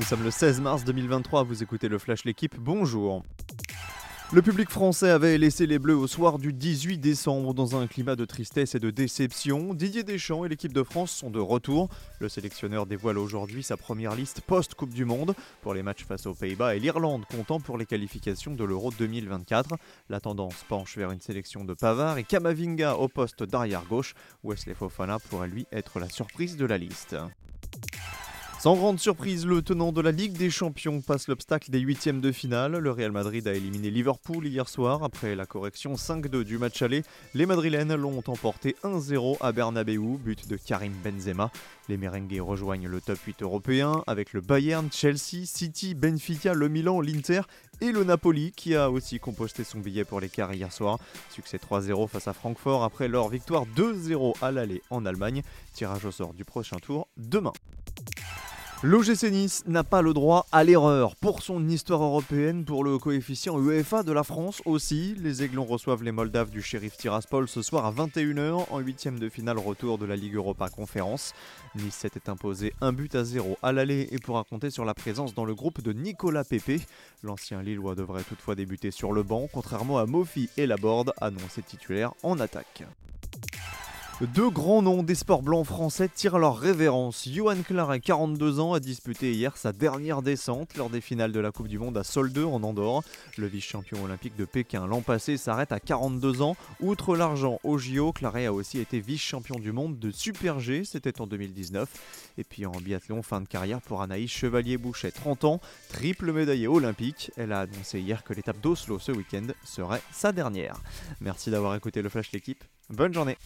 Nous sommes le 16 mars 2023, vous écoutez le Flash L'équipe, bonjour. Le public français avait laissé les Bleus au soir du 18 décembre dans un climat de tristesse et de déception. Didier Deschamps et l'équipe de France sont de retour. Le sélectionneur dévoile aujourd'hui sa première liste post-Coupe du Monde pour les matchs face aux Pays-Bas et l'Irlande comptant pour les qualifications de l'Euro 2024. La tendance penche vers une sélection de Pavard et Kamavinga au poste d'arrière gauche. Wesley Fofana pourrait lui être la surprise de la liste. Sans grande surprise, le tenant de la Ligue des Champions passe l'obstacle des huitièmes de finale. Le Real Madrid a éliminé Liverpool hier soir après la correction 5-2 du match aller. Les Madrilènes l'ont emporté 1-0 à Bernabeu, but de Karim Benzema. Les merengues rejoignent le top 8 européen avec le Bayern, Chelsea, City, Benfica, le Milan, l'Inter et le Napoli qui a aussi composté son billet pour les quarts hier soir. Succès 3-0 face à Francfort après leur victoire 2-0 à l'aller en Allemagne. Tirage au sort du prochain tour demain. L'OGC Nice n'a pas le droit à l'erreur. Pour son histoire européenne, pour le coefficient UEFA de la France aussi, les Aiglons reçoivent les Moldaves du shérif Tiraspol ce soir à 21h en huitième de finale retour de la Ligue Europa Conférence. Nice s'était imposé un but à zéro à l'aller et pourra compter sur la présence dans le groupe de Nicolas Pepe. L'ancien Lillois devrait toutefois débuter sur le banc, contrairement à Mofi et Laborde, annoncés titulaires en attaque. Deux grands noms des sports blancs français tirent leur révérence. Johan Claret, 42 ans, a disputé hier sa dernière descente lors des finales de la Coupe du Monde à Sol 2 en Andorre. Le vice-champion olympique de Pékin l'an passé s'arrête à 42 ans. Outre l'argent au JO, Claret a aussi été vice-champion du monde de Super G, c'était en 2019. Et puis en biathlon, fin de carrière pour Anaïs Chevalier-Bouchet, 30 ans, triple médaillée olympique. Elle a annoncé hier que l'étape d'Oslo ce week-end serait sa dernière. Merci d'avoir écouté le Flash l'équipe. Bonne journée.